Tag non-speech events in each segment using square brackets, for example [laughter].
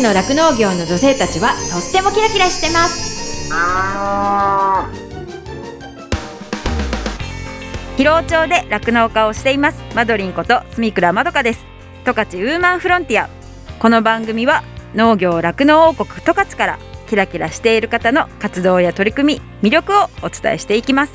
勝の酪農業の女性たちはとってもキラキラしてます。広尾町で酪農家をしています。マドリンこと住倉まどかです。十勝ウーマンフロンティア。この番組は農業酪農王国十勝からキラキラしている方の活動や取り組み魅力をお伝えしていきます。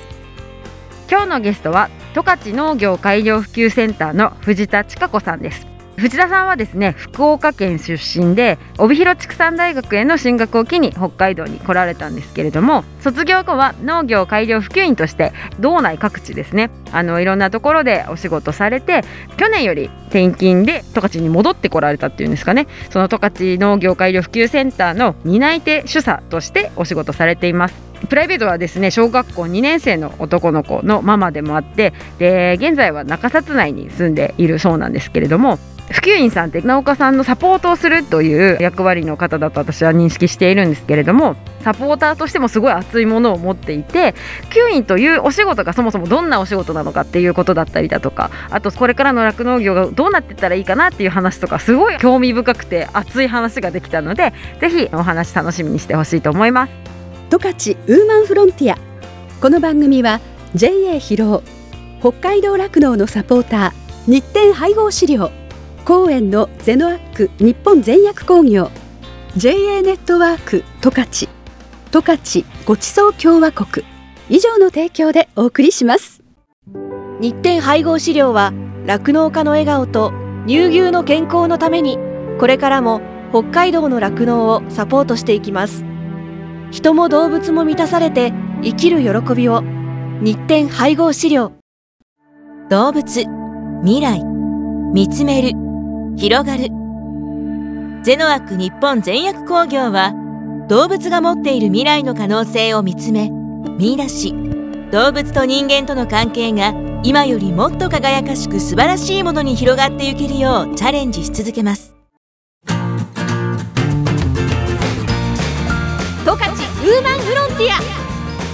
今日のゲストは十勝農業改良普及センターの藤田千佳子さんです藤田さんはですね福岡県出身で帯広畜産大学への進学を機に北海道に来られたんですけれども卒業後は農業改良普及員として道内各地ですねあのいろんなところでお仕事されて去年より転勤で十勝に戻ってこられたっていうんですかね。その十勝農業改良普及センターの担い手主査としてお仕事されています。プライベートはですね小学校2年生の男の子のママでもあってで現在は中札内に住んでいるそうなんですけれども普及員さんって直岡さんのサポートをするという役割の方だと私は認識しているんですけれどもサポーターとしてもすごい熱いものを持っていて普及員というお仕事がそもそもどんなお仕事なのかっていうことだったりだとかあとこれからの酪農業がどうなっていったらいいかなっていう話とかすごい興味深くて熱い話ができたのでぜひお話楽しみにしてほしいと思います。十勝ウーマンフロンティア。この番組は JA 広尾北海道酪農のサポーター日展配合飼料。公園のゼノアック日本全薬工業 JA ネットワーク十勝十勝ごちそう共和国。以上の提供でお送りします。日展配合飼料は酪農家の笑顔と乳牛の健康のためにこれからも北海道の酪農をサポートしていきます。人も動物も満たされて生きる喜びを。日展配合飼料。動物未来見つめる広がる。ゼノアック日本全薬工業は動物が持っている未来の可能性を見つめ見出し。動物と人間との関係が今よりもっと輝かしく素晴らしいものに広がっていけるようチャレンジし続けます。十勝ウーマンフロンティア。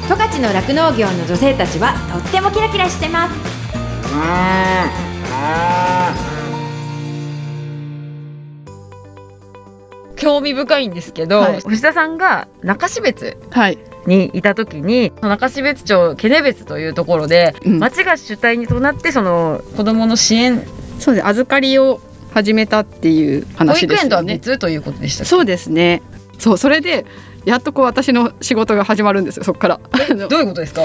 十勝の酪農業の女性たちはとってもキラキラしてます興味深いんですけど、はい、藤田さんが中標津にいた時に、はい、中標津町ケネ別というところで、うん、町が主体にとなってその子どもの支援そうです預かりを始めたっていう話ですよね。保育園とは別ということでしたそうですね。そうそれでやっとこう私の仕事が始まるんですよそこから。どういうことですか？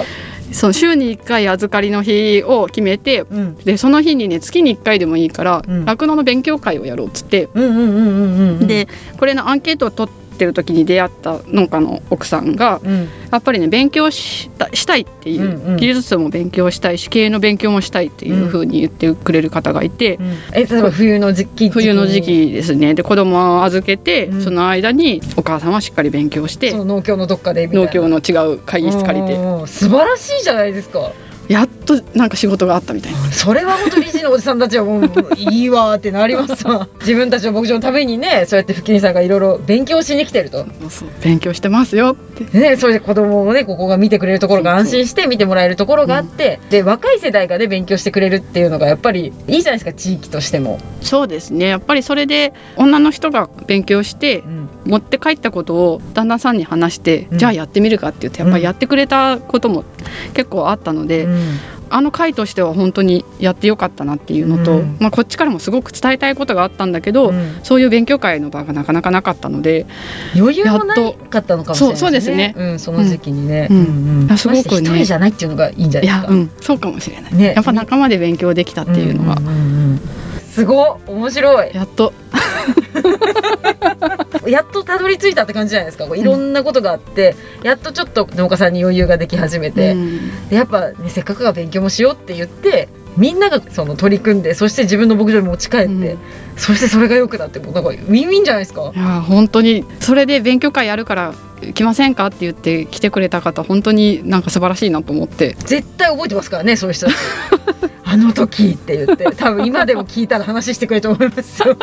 その週に1回預かりの日を決めて、うん、でその日にね月に1回でもいいから酪農、うん、の勉強会をやろうっつって、でこれのアンケートを取ってってる時に出会った農家の奥さんが、うん、やっぱりね勉強したしたいっていう、うんうん、技術も勉強したいし経営の勉強もしたいっていうふうに言ってくれる方がいて、うん、え例えば冬の時期冬の時期ですね。で子供を預けて、その間にお母さんはしっかり勉強して農協のどっかで農協の違う会議室借りて。素晴らしいじゃないですか。やっとなんか仕事があったみたいな。それは本当理事のおじさんたちはもういいわってなりますわ。[laughs] 自分たちの牧場のためにねそうやって福金さんがいろいろ勉強しに来てると。勉強してますよって。ねそれで子供もねここが見てくれるところが安心して見てもらえるところがあって、うん、で若い世代がね勉強してくれるっていうのがやっぱりいいじゃないですか地域としても。そうですね。やっぱりそれで女の人が勉強して、うん、持って帰ったことを旦那さんに話して、うん、じゃあやってみるかって言ってやっぱりやってくれたことも結構あったので、あの回としては本当にやってよかったなっていうのと、うん、まあ、こっちからもすごく伝えたいことがあったんだけど、うん、そういう勉強会の場がなかなかなかったので余裕もなかったのかもしれない、ね、そうですね、うん、その時期にね、うん。すごくね。一人じゃないっていうのがいいんじゃないですか。いや、そうかもしれない、ね、やっぱ仲間で勉強できたっていうのが、すご面白い。やっと [laughs] やっとたどり着いたって感じじゃないですか。いろんなことがあって、うん、やっとちょっと農家さんに余裕ができ始めて、うん、でやっぱ、ね、せっかくが勉強もしようって言ってみんながその取り組んでそして自分の牧場に持ち帰って、うん、そしてそれがよくなってもうなんかウィンウィンじゃないですか。いや本当にそれで勉強会やるから来ませんかって言って来てくれた方本当になんか素晴らしいなと思って。絶対覚えてますからねそういう人 [laughs] あの時って言って多分今でも聞いたら話してくれると思いますよ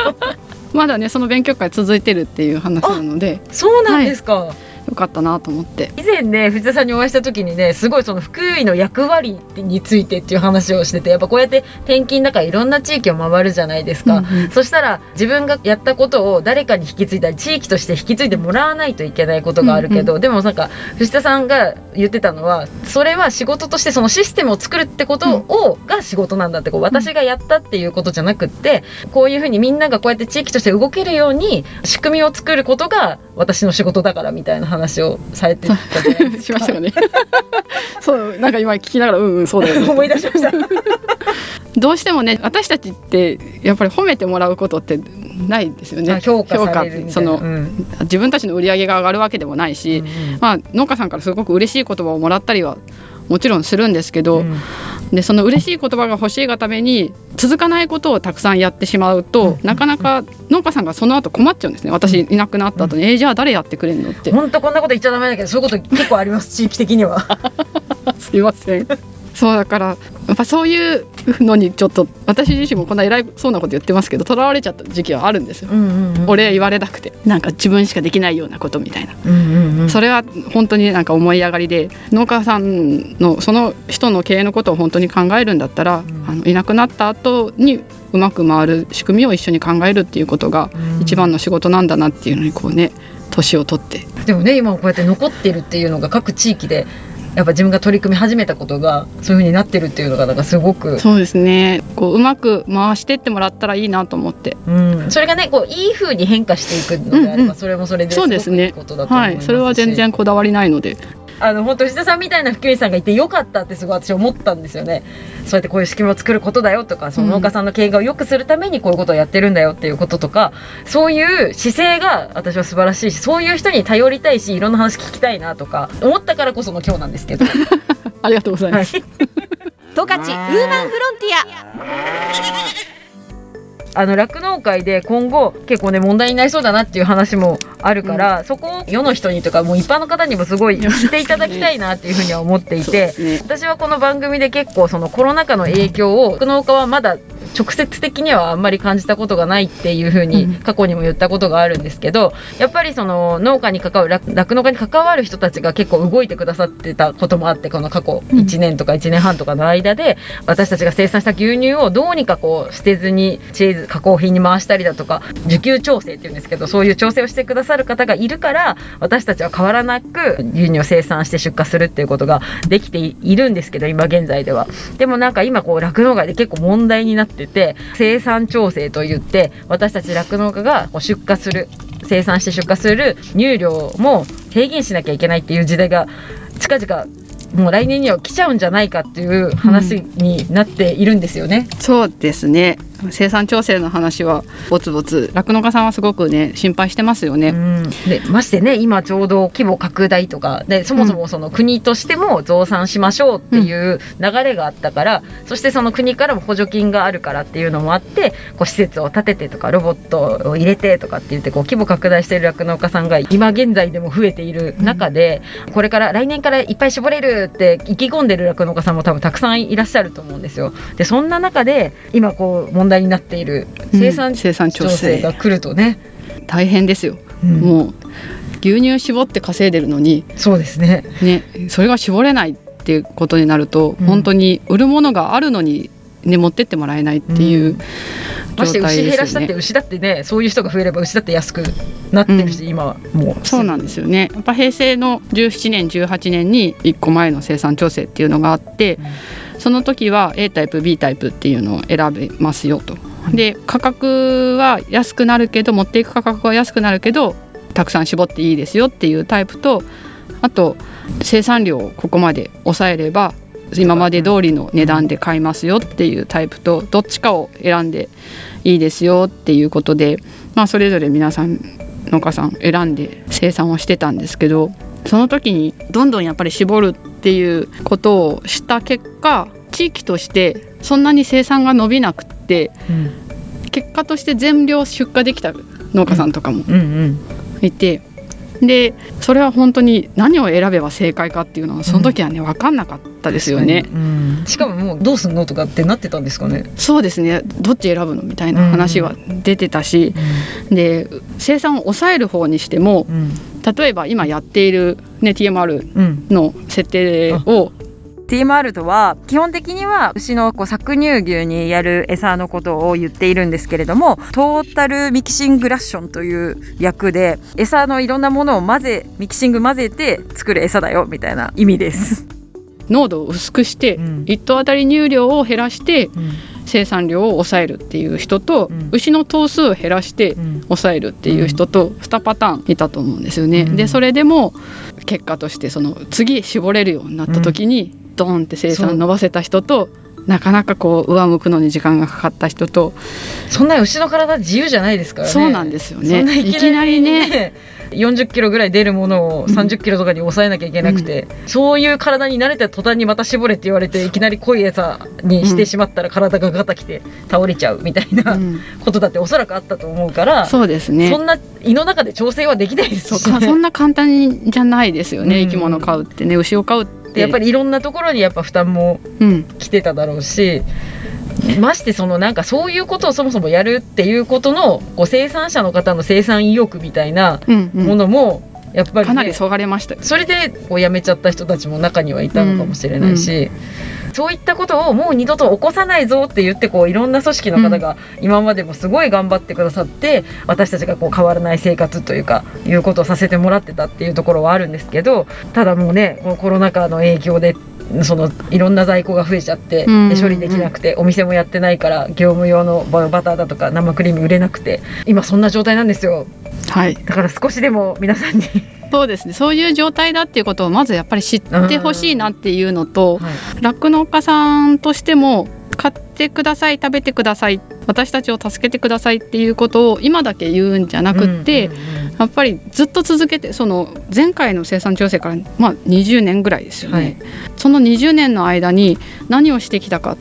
まだねその勉強会続いてるっていう話なので。そうなんですか、はい、よかったなと思って。以前ね藤田さんにお会いした時にねすごいその福井の役割についてっていう話をしててやっぱこうやって転勤だからいろんな地域を回るじゃないですか、うんうん、そしたら自分がやったことを誰かに引き継いだり地域として引き継いでもらわないといけないことがあるけど、うんうん、でもなんか藤田さんが言ってたのはそれは仕事としてそのシステムを作るってことを、が仕事なんだってこう私がやったっていうことじゃなくってこういうふうにみんながこうやって地域として動けるように仕組みを作ることが私の仕事だからみたいな話をされてたじゃないですか。[laughs] しましたよね。[laughs] そうなんか今聞きながらうんうんそうだよ、ね、[laughs] 思い出しました。どうしてもね私たちってやっぱり褒めてもらうことってないですよね。評価その、うん、自分たちの売り上げが上がるわけでもないし、うんうん、まあ農家さんからすごく嬉しい言葉をもらったりはもちろんするんですけど、うん、でその嬉しい言葉が欲しいがために続かないことをたくさんやってしまうと、うん、なかなか農家さんがその後困っちゃうんですね。私いなくなった後に、うん、えー、じゃあ誰やってくれるのって。本当こんなこと言っちゃダメだけどそういうこと結構あります地域的には。[laughs] すいませんそうだからやっぱそういうのにちょっと私自身もこんな偉いそうなこと言ってますけどとらわれちゃった時期はあるんですよ、うんうんうん、俺言われなくてなんか自分しかできないようなことみたいな、うんうんうん、それは本当になんか思い上がりで農家さんのその人の経営のことを本当に考えるんだったら、うん、あのいなくなった後にうまく回る仕組みを一緒に考えるっていうことが一番の仕事なんだなっていうのにこうね年を取って。でもね今こうやって残ってるっていうのが各地域でやっぱ自分が取り組み始めたことがそういうふうになってるっていうのがなんかすごくそうですね。こううまく回してってもらったらいいなと思って、うん、それがねこういいふうに変化していくのであれば、それもそれでそうですね。はい。それは全然こだわりないのであの本当石田さんみたいな福井さんがいてよかったってすごい私思ったんですよね。そうやってこういう仕組みを作ることだよとかその農家さんの経営を良くするためにこういうことをやってるんだよっていうこととかそういう姿勢が私は素晴らしいしそういう人に頼りたいしいろんな話聞きたいなとか思ったからこその今日なんですけど。[laughs] ありがとうございます、はい、十勝ウーマンフロンティアあの酪農界で今後結構ね問題になりそうだなっていう話もあるから、うん、そこを世の人にとかもう一般の方にもすごい知っていただきたいなっていうふうには思っていて、ね、私はこの番組で結構そのコロナ禍の影響を酪農家はまだ直接的にはあんまり感じたことがないっていうふうに過去にも言ったことがあるんですけどやっぱりその農家に関わる酪農家に関わる人たちが結構動いてくださってたこともあってこの過去1年とか1年半とかの間で私たちが生産した牛乳をどうにかこう捨てずにチーズ加工品に回したりだとか需給調整っていうんですけどそういう調整をしてくださる方がいるから私たちは変わらなく牛乳を生産して出荷するっていうことができているんですけど今現在では。でもなんか今こう酪農界で結構問題になってて生産調整といって私たち酪農家が出荷する生産して出荷する乳量も低減しなきゃいけないっていう時代が近々もう来年には来ちゃうんじゃないかっていう話になっているんですよね。うん、そうですね生産調整の話はぼつぼつ酪農家さんはすごくね心配してますよね。でましてね今ちょうど規模拡大とかでそもそもその国としても増産しましょうっていう流れがあったから、うん、そしてその国からも補助金があるからっていうのもあってこう施設を建ててとかロボットを入れてとかって言ってこう規模拡大している酪農家さんが今現在でも増えている中で、うん、これから来年からいっぱい絞れるって意気込んでる酪農家さんも多分たくさんいらっしゃると思うんですよ。でそんな中で今こう問題になっている生産調整。が来るとね、うん、大変ですよ、うん、もう牛乳絞って稼いでるのにそうですね。ねそれが絞れないっていうことになると、うん、本当に売るものがあるのにね、持ってってもらえないっていう、まして牛減らしたって牛だってねそういう人が増えれば牛だって安くなってるし、うん、今はもう。そうなんですよね。やっぱ平成の17年18年に1個前の生産調整っていうのがあって、うん、その時は A タイプ B タイプっていうのを選べますよと。で価格は安くなるけど持っていく価格は安くなるけどたくさん絞っていいですよっていうタイプとあと生産量をここまで抑えれば今まで通りの値段で買いますよっていうタイプとどっちかを選んでいいですよっていうことで、まあ、それぞれ皆さん農家さん選んで生産をしてたんですけどその時にどんどんやっぱり絞るっていうことをした結果地域としてそんなに生産が伸びなくって、うん、結果として全量出荷できた農家さんとかもいて。でそれは本当に何を選べば正解かっていうのはその時はね分かんなかったですよね、うん、しかももうどうすんのとかってなってたんですかね。そうですね。どっち選ぶのみたいな話は出てたし、うん、で生産を抑える方にしても、うん、例えば今やっている、ね、TMR の設定を、TMR とは基本的には牛のこう搾乳牛にやる餌のことを言っているんですけれどもトータルミキシングラッションという役で餌のいろんなものを混ぜミキシング混ぜて作る餌だよみたいな意味です。濃度を薄くして、うん、1頭当たり乳量を減らして、うん生産量を抑えるっていう人と、うん、牛の頭数を減らして抑えるっていう人と2パターンいたと思うんですよね。うん、でそれでも結果としてその次絞れるようになった時に、ドーンって生産伸ばせた人となかなかこう上向くのに時間がかかった人と。そんな牛の体自由じゃないですからね。そうなんですよね。いきなりね40キロぐらい出るものを30キロとかに抑えなきゃいけなくて、うん、そういう体に慣れた途端にまた絞れって言われていきなり濃い餌にしてしまったら体がガタきて倒れちゃうみたいなことだっておそらくあったと思うから、そうですね。そんな胃の中で調整はできないですし、ね、そんな簡単じゃないですよね、生き物飼うってね牛を飼うって。やっぱりいろんなところにやっぱ負担も来てただろうし、ましてそのなんかそういうことをそもそもやるっていうことのこう生産者の方の生産意欲みたいなものも、やっぱり、ね、かなりそがれましたそれでこう辞めちゃった人たちも中にはいたのかもしれないし、うん。うん、そういったことをもう二度と起こさないぞって言ってこういろんな組織の方が今までもすごい頑張ってくださって、私たちがこう変わらない生活というかいうことをさせてもらってたっていうところはあるんですけどただもうねこのコロナ禍の影響でそのいろんな在庫が増えちゃって、で処理できなくてお店もやってないから業務用のバターだとか生クリーム売れなくて今そんな状態なんですよ。はい、だから少しでも皆さんに。そうですね。そういう状態だっていうことをまずやっぱり知ってほしいなっていうのと酪農、はい、家さんとしても買ってください食べてください。私たちを助けてくださいっていうことを今だけ言うんじゃなくって、やっぱりずっと続けてその前回の生産調整から、まあ、20年ぐらいですよね、はい、その20年の間に何をしてきたか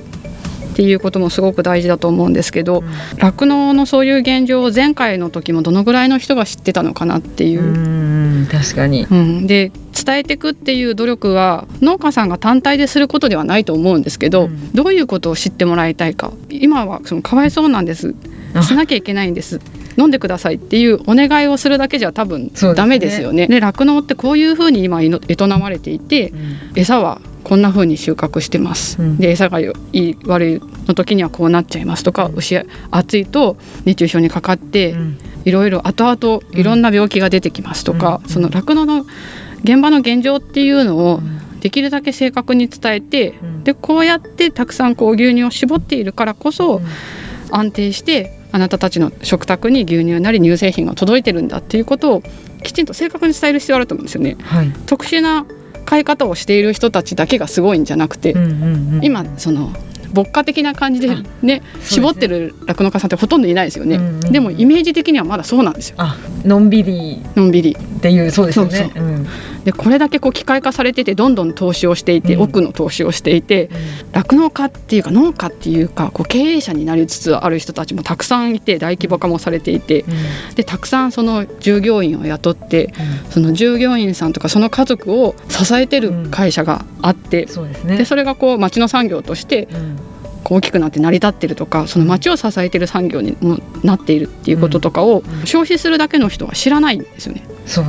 っていうこともすごく大事だと思うんですけど酪農、うん、のそういう現状を前回の時もどのぐらいの人が知ってたのかなっていう。う確かに、うん、で伝えていくっていう努力は農家さんが単体ですることではないと思うんですけど、うん、どういうことを知ってもらいたいか。今はそのかわいそうなんです。しなきゃいけないんです。飲んでくださいっていうお願いをするだけじゃ多分ダメですよね。で酪農、ってこういうふうに今営まれていて、うん、餌はこんな風に収穫してます、うん、で餌がいい悪いの時にはこうなっちゃいますとか、うん、牛暑いと熱中症にかかって、いろいろ後々いろんな病気が出てきますとか、その酪農の現場の現状っていうのをできるだけ正確に伝えて、でこうやってたくさんこう牛乳を絞っているからこそ、安定してあなたたちの食卓に牛乳なり乳製品が届いてるんだっていうことをきちんと正確に伝える必要があると思うんですよね。はい、特殊な買い方をしている人たちだけがすごいんじゃなくて、今その牧歌的な感じでね絞ってる酪農家さんってほとんどいないですよね、うんうん、でもイメージ的にはまだそうなんですよ。のんびり。のんびり。っていうそうですよね。でこれだけこう機械化されててどんどん投資をしていて、うん、奥の投資をしていて酪農、家っていうか農家っていうかこう経営者になりつつある人たちもたくさんいて大規模化もされていて、うん、でたくさんその従業員を雇って、うん、その従業員さんとかその家族を支えてる会社があって、そで、ね、それがこう町の産業として大きくなって成り立ってるとかその町を支えてる産業にもなっているっていうこととかを消費するだけの人は知らないんですよね。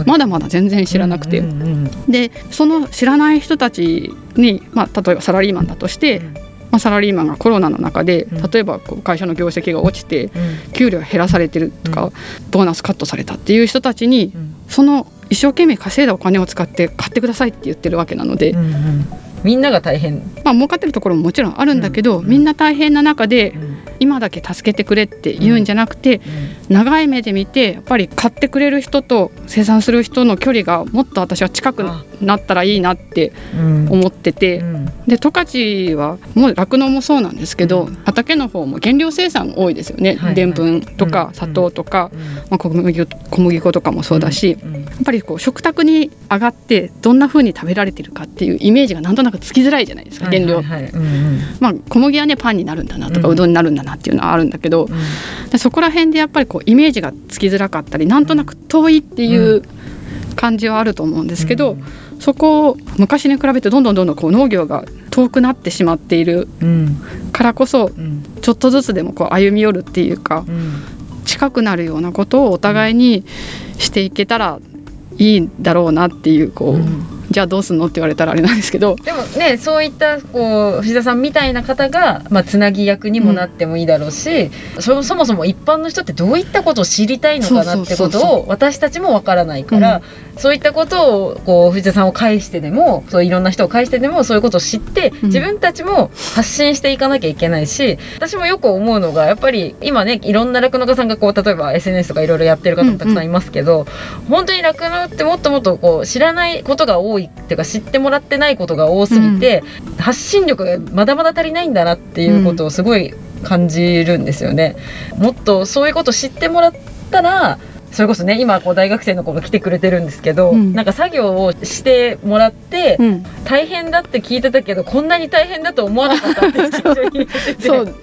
まだまだ全然知らなくて、うんうんうん、でその知らない人たちに、まあ、例えばサラリーマンだとして、まあ、サラリーマンがコロナの中で例えばこう会社の業績が落ちて、給料が減らされてるとか、ボーナスカットされたっていう人たちに、その一生懸命稼いだお金を使って買ってくださいって言ってるわけなので、うんうんみんなが大変。まあ儲かってるところももちろんあるんだけど、うん、みんな大変な中で、うん、今だけ助けてくれって言うんじゃなくて、うん、長い目で見てやっぱり買ってくれる人と生産する人の距離がもっと私は近くなったらいいなって思ってて、で十勝はもう酪農もそうなんですけど、畑の方も原料生産多いですよね。でんぷんとか砂糖とか、まあ、小麦小麦粉とかもそうだし、やっぱりこう食卓に上がってどんな風に食べられてるかっていうイメージがなんとなくつきづらいじゃないですか原料、まあ小麦はねパンになるんだなとか、うどんになるんだなっていうのはあるんだけど、でそこら辺でやっぱりこうイメージがつきづらかったりなんとなく遠いっていう感じはあると思うんですけど、そこを昔に比べてどんどんどんどんこう農業が遠くなってしまっているからこそ、ちょっとずつでもこう歩み寄るっていうか、近くなるようなことをお互いにしていけたらいいだろうなっていうこう、じゃあどうすんのって言われたらあれなんですけど。でもねそういったこう藤田さんみたいな方が、まあ、つなぎ役にもなってもいいだろうし、うん、そそもそも一般の人ってどういったことを知りたいのかなってことを私たちもわからないから、うん、そういったことをこう藤田さんを介してでもそういろんな人を介してでもそういうことを知って自分たちも発信していかなきゃいけないし私もよく思うのがやっぱり今ねいろんな酪農家さんがこう例えば SNS とかいろいろやってる方もたくさんいますけど、うんうん、本当に酪農ってもっともっとこう知らないことが多いっていうか知ってもらってないことが多すぎて、うん、発信力がまだまだ足りないんだなっていうことをすごい感じるんですよね。もっとそういうこと知ってもらったらそれこそね今こう大学生の子が来てくれてるんですけど、うん、なんか作業をしてもらって、うん、大変だって聞いてたけどこんなに大変だと思わなかったって [laughs] そう。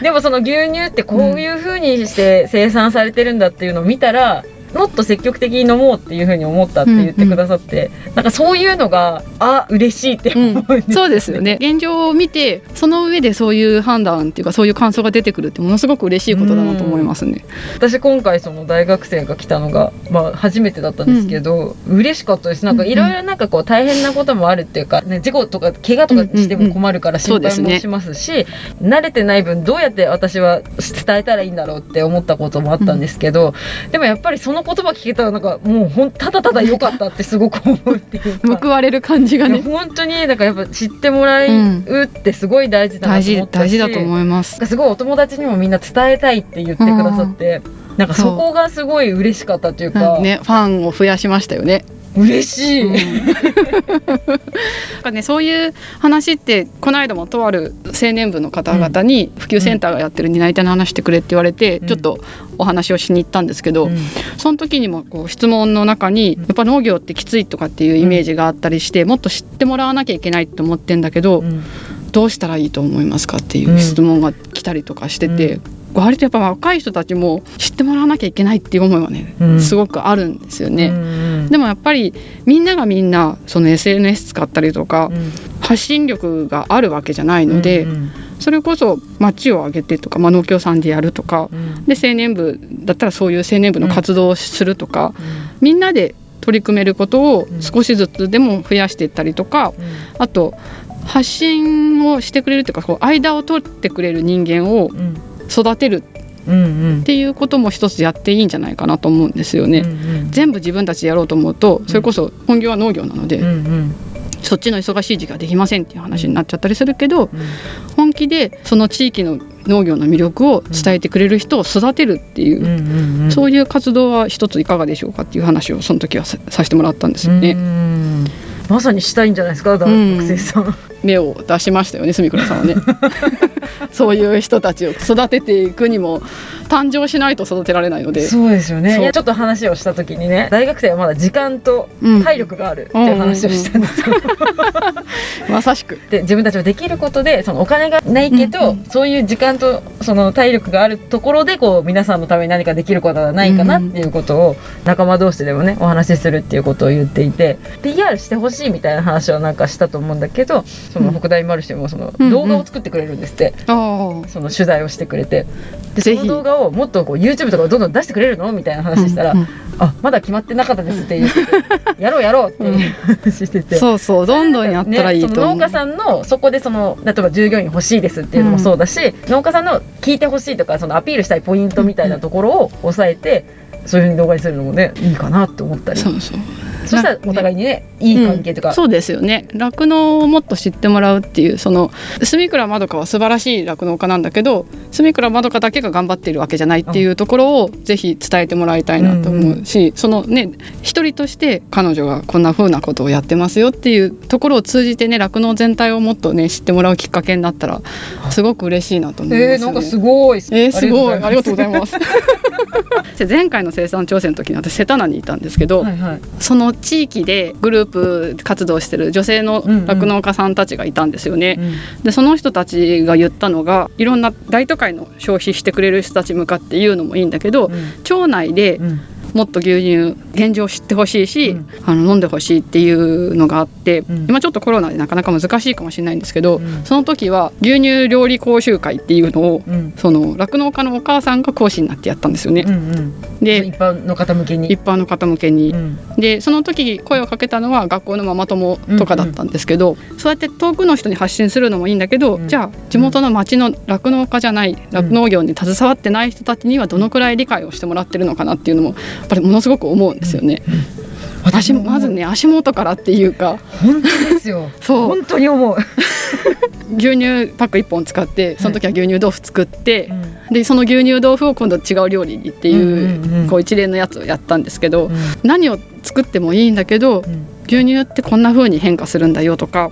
でもその牛乳ってこういうふうにして生産されてるんだっていうのを見たら、もっと積極的に飲もうっていうふうに思ったって言ってくださって、うんうん、なんかそういうのがあ嬉しいって思うね。うん、そうですよね。現状を見てその上でそういう判断っていうかそういう感想が出てくるってものすごく嬉しいことだなと思いますね、私今回その大学生が来たのが、まあ、初めてだったんですけど、うん、嬉しかったです。なんかいろいろなんかこう大変なこともあるっていうか、ね、事故とか怪我とかしても困るから心配もしますし、うんうんね、慣れてない分どうやって私は伝えたらいいんだろうって思ったこともあったんですけど、でもやっぱりその言葉聞けたらなんかもうほんただただ良かったってすごく思うっていう [laughs] 報われる感じがね。本当になんかやっぱ知ってもらうってすごい大事だなと思ったし、大事だと思います。すごいお友達にもみんな伝えたいって言ってくださって、なんかそこがすごい嬉しかったというか、ね、ファンを増やしましたよね嬉しい、うん、かね、そういう話ってこの間もとある青年部の方々に普及センターがやってる担い手の話してくれって言われて、ちょっとお話をしに行ったんですけど、うん、その時にもこう質問の中にやっぱ農業ってきついとかっていうイメージがあったりしてもっと知ってもらわなきゃいけないと思ってんだけど、どうしたらいいと思いますかっていう質問が来たりとかしてて、割とやっぱ若い人たちも知ってもらわなきゃいけないっていう思いはね、うん、すごくあるんですよね、うん、でもやっぱりみんながみんなその SNS 使ったりとか、うん、発信力があるわけじゃないので、うんそれこそ町を挙げてとか、まあ、農協さんでやるとか、で青年部だったらそういう青年部の活動をするとか、みんなで取り組めることを少しずつでも増やしていったりとか、あと発信をしてくれるというかこう間を取ってくれる人間を育てるっていうことも一つやっていいんじゃないかなと思うんですよね。うんうん、全部自分たちでやろうと思うとそれこそ本業は農業なので、うんうん、そっちの忙しい時期はできませんっていう話になっちゃったりするけど、うん、本気でその地域の農業の魅力を伝えてくれる人を育てるっていう、うんうんうん、そういう活動は一ついかがでしょうかっていう話をその時はさせてもらったんですよね。まさにしたいんじゃないですか？大学生さん、目を出しましたよね住倉さんはね [laughs] そういう人たちを育てていくにも誕生しないと育てられないので。そうですよね。ちょっと話をした時にね大学生はまだ時間と体力があるっていう話をしたんですよ、まさしく。で自分たちはできることでそのお金がないけど、うんうん、そういう時間とその体力があるところでこう皆さんのために何かできることはないかなっていうことを仲間同士でもねお話しするっていうことを言っていて。PR してほしいみたいな話をなんかしたと思うんだけどその北大マルシェもその動画を作ってくれるんですって、その取材をしてくれてでその動画をもっとこう YouTube とかどんどん出してくれるのみたいな話したら、うんうん、あまだ決まってなかったですって言ってやろうやろうっていう話してて、そうそうどんどんやったらいいと、ね、農家さんのそこでその例えば従業員欲しいですっていうのもそうだし、うん、農家さんの聞いてほしいとかそのアピールしたいポイントみたいなところを抑えて、そういうふうに動画にするのもねいいかなって思ったり。そうそうそしたらお互いにねいい関係とか、うん、そうですよね。酪農をもっと知ってもらうっていうその住倉まどかは素晴らしい酪農家なんだけど住倉まどかだけが頑張っているわけじゃないっていうところをぜひ伝えてもらいたいなと思うし、うん。うん、そのね一人として彼女がこんな風なことをやってますよっていうところを通じてね酪農全体をもっとね知ってもらうきっかけになったらすごく嬉しいなと思います、ね、えー、なんかすごい。えー、すごい。ありがとうございます。[laughs] 前回の生産調整の時に私瀬田名にいたんですけど、はいはい、その地域でグループ活動してる女性の酪農家さんたちがいたんですよね。うん。うん、でその人たちが言ったのがいろんな大都会の消費してくれる人たち向かって言うのもいいんだけど、うん、町内で、もっと牛乳現状を知ってほしいし、うん、あの飲んでほしいっていうのがあって、うん、今ちょっとコロナでなかなか難しいかもしれないんですけど、うん、その時は牛乳料理講習会っていうのを、その酪農家のお母さんが講師になってやったんですよね。うんうん、で一般の方向けに。一般の方向けに、でその時声をかけたのは学校のママ友とかだったんですけど、うん。うん、そうやって遠くの人に発信するのもいいんだけど、じゃあ地元の町の酪農家じゃない酪農業に携わってない人たちにはどのくらい理解をしてもらってるのかなっていうのもやっぱりものすごく思うんですよね。私まずね足元からっていうか。本当ですよ。そう。本当に思う。[laughs] 牛乳パック1本使ってその時は牛乳豆腐作って、はい、でその牛乳豆腐を今度違う料理にっていううんうんうん、こう一連のやつをやったんですけど、うん、何を作ってもいいんだけど、うん、牛乳ってこんな風に変化するんだよとか、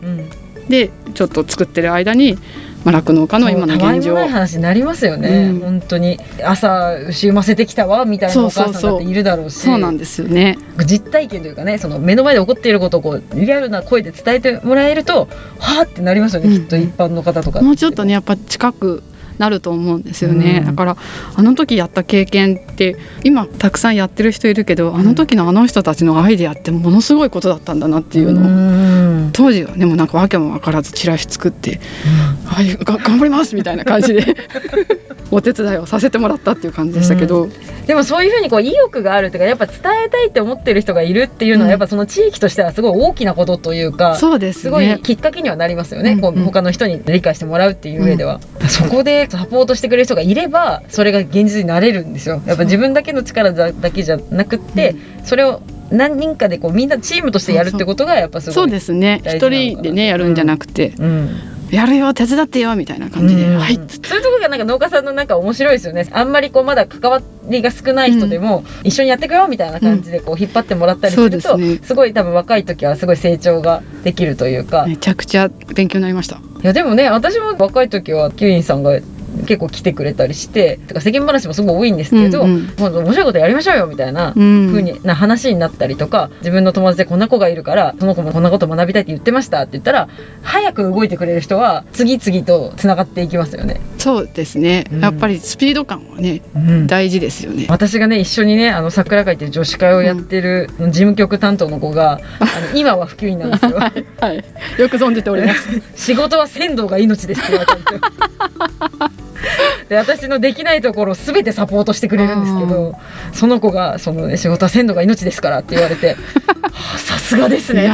でちょっと作ってる間にまあ、酪農家の今の現状。ない話になりますよね、うん、本当に朝牛産ませてきたわみたいなお母さんだっているだろうし。そうなんですよね。実体験というかねその目の前で起こっていることをこうリアルな声で伝えてもらえるとはあってなりますよね、うん、きっと一般の方とかもうちょっとねやっぱ近くなると思うんですよね、うん、だからあの時やった経験って今たくさんやってる人いるけどあの時のあの人たちのアイデアってものすごいことだったんだなっていうのを、うん、当時はでもなんか訳も分からずチラシ作って「はい、頑張ります」みたいな感じで [laughs] お手伝いをさせてもらったっていう感じでしたけど、うん、でもそういうふうにこう意欲があるというかやっぱ伝えたいって思ってる人がいるっていうのは、やっぱその地域としてはすごい大きなことというかそうです、ね、すごいきっかけにはなりますよね、うんうん、こう他の人に理解してもらうっていう上では。そこでサポートしてくれる人がいればそれが現実になれるん。ですよやっぱ自分だけの力だけじゃなくって、それを何人かでこうみんなチームとしてやるってことがやっぱすごいそうですね。一人でねやるんじゃなくて、うん、やるよ手伝ってよみたいな感じで、うん、はいそういうところがなんか農家さんのなんか面白いですよね。あんまりこうまだ関わりが少ない人でも、一緒にやっていくよみたいな感じでこう引っ張ってもらったりすると、すすごい多分若い時はすごい成長ができるというか。めちゃくちゃ勉強になりました。いやでもね私も若い時はキュウインさんが結構来てくれたりしてとか世間話もすごい多いんですけど、うんうん、もう面白いことやりましょうよみたいなふうにな話になったりとか自分の友達でこんな子がいるからその子もこんなこと学びたいって言ってましたって言ったら早く動いてくれる人は次々とつながっていきますよね。そうですね、うん、やっぱりスピード感はね、うん、大事ですよね。私がね一緒にねあの桜会っていう女子会をやってる事務局担当の子が、あの [laughs] 今は普及員なんですよ。はい、はい、よく存じております。[laughs] 仕事は鮮度が命ですって言われたん [laughs] で私のできないところを全てサポートしてくれるんですけどその子がその、ね「仕事は鮮度が命ですから」って言われて [laughs] さすがですね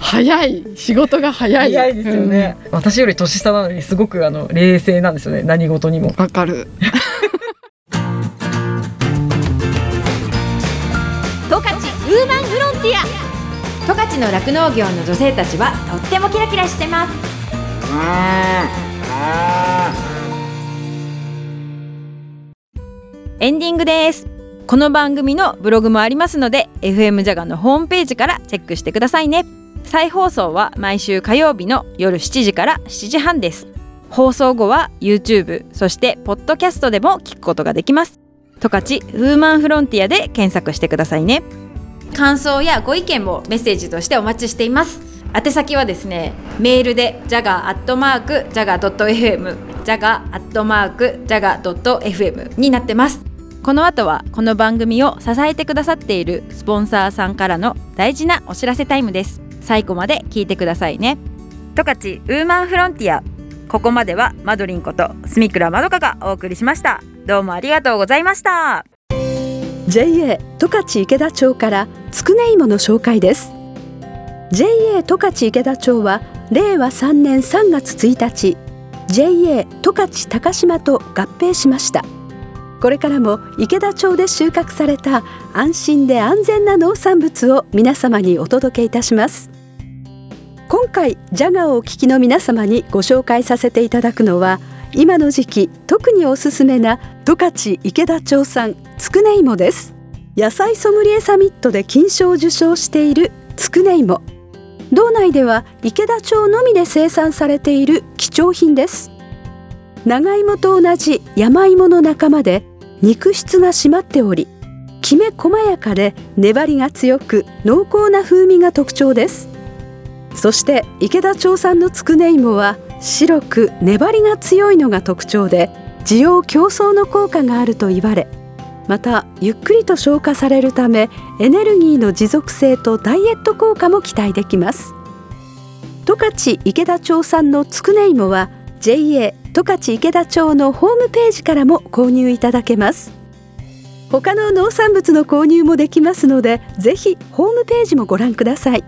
早い。仕事が早い。早いですよね、うん、私より年下なのにすごくあの冷静なんですよね何事にも。わかる。[laughs] 十勝ウーマンフロンティア。十勝の酪農業の女性たちはとってもキラキラしてますエンディングです。この番組のブログもありますので FM ジャガのホームページからチェックしてくださいね。再放送は毎週火曜日の夜7時から7時半です。放送後は YouTube そしてポッドキャストでも聞くことができます。十勝ウーマンフロンティアで検索してくださいね。感想やご意見もメッセージとしてお待ちしています。宛先はですねメールで jaga.jaga.fm jaga.jaga.fm になってます。この後はこの番組を支えてくださっているスポンサーさんからの大事なお知らせタイムです。最後まで聞いてくださいね。十勝ウーマンフロンティア。ここまではマドリンこと住倉まどかがお送りしました。どうもありがとうございました。JA 十勝池田町からつくね芋の紹介です。JA 十勝池田町は令和3年3月1日。JA 十勝高島と合併しました。これからも池田町で収穫された安心で安全な農産物を皆様にお届けいたします。今回ジャガをお聞きの皆様にご紹介させていただくのは今の時期特におすすめな十勝池田町産つくね芋です。野菜ソムリエサミットで金賞を受賞しているつくね芋道内では池田町のみで生産されている貴重品です。長芋と同じ山芋の仲間で肉質が締まっておりきめ細やかで粘りが強く濃厚な風味が特徴です。そして池田町産のつくね芋は白く粘りが強いのが特徴で需要競争の効果があると言われまたゆっくりと消化されるためエネルギーの持続性とダイエット効果も期待できます。十勝池田町産のつくね芋は JA 十勝池田町のホームページからも購入いただけます。他の農産物の購入もできますのでぜひホームページもご覧ください。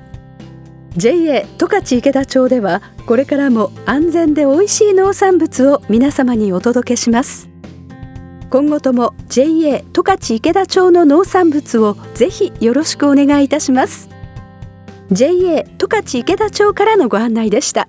JA 十勝池田町ではこれからも安全で美味しい農産物を皆様にお届けします。今後とも JA 十勝池田町の農産物をぜひよろしくお願いいたします。JA 十勝池田町からのご案内でした。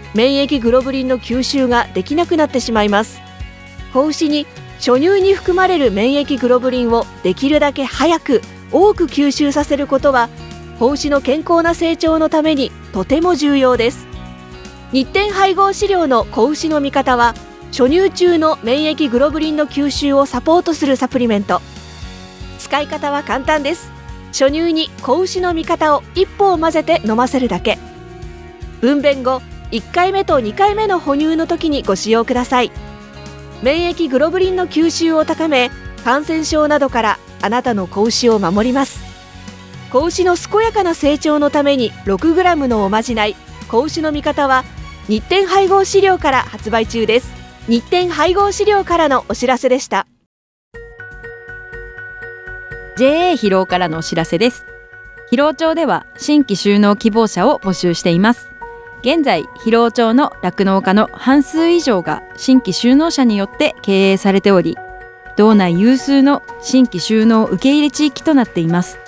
免疫グロブリンの吸収ができなくなってしまいます。子牛に初乳に含まれる免疫グロブリンをできるだけ早く多く吸収させることは子牛の健康な成長のためにとても重要です。日展配合飼料の子牛の味方は初乳中の免疫グロブリンの吸収をサポートするサプリメント。使い方は簡単です。初乳に子牛の味方を一歩を混ぜて飲ませるだけ。分娩後1回目と2回目の哺乳の時にご使用ください。免疫グロブリンの吸収を高め感染症などからあなたの子牛を守ります。子牛の健やかな成長のために 6g のおまじない子牛の味方は日展配合飼料から発売中です。日展配合飼料からのお知らせでした。JA 広尾からのお知らせです。広尾町では新規就農希望者を募集しています。現在広尾町の酪農家の半数以上が新規就農者によって経営されており道内有数の新規就農受け入れ地域となっています。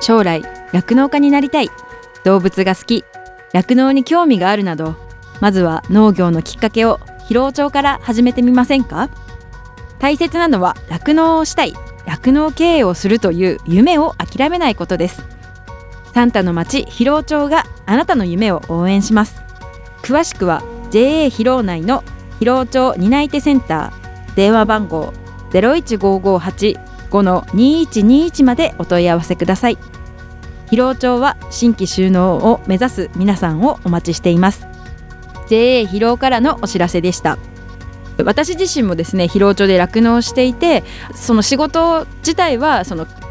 将来酪農家になりたい。動物が好き。酪農に興味があるなどまずは農業のきっかけを広尾町から始めてみませんか？大切なのは酪農をしたい。酪農経営をするという夢を諦めないことです。サンタの町広尾町があなたの夢を応援します。詳しくは JA 広尾内の広尾町担い手センター電話番号01558-5-2121までお問い合わせください。広尾町は新規収納を目指す皆さんをお待ちしています。JA 広尾からのお知らせでした。私自身もですね広尾町で酪農していてその仕事自体はその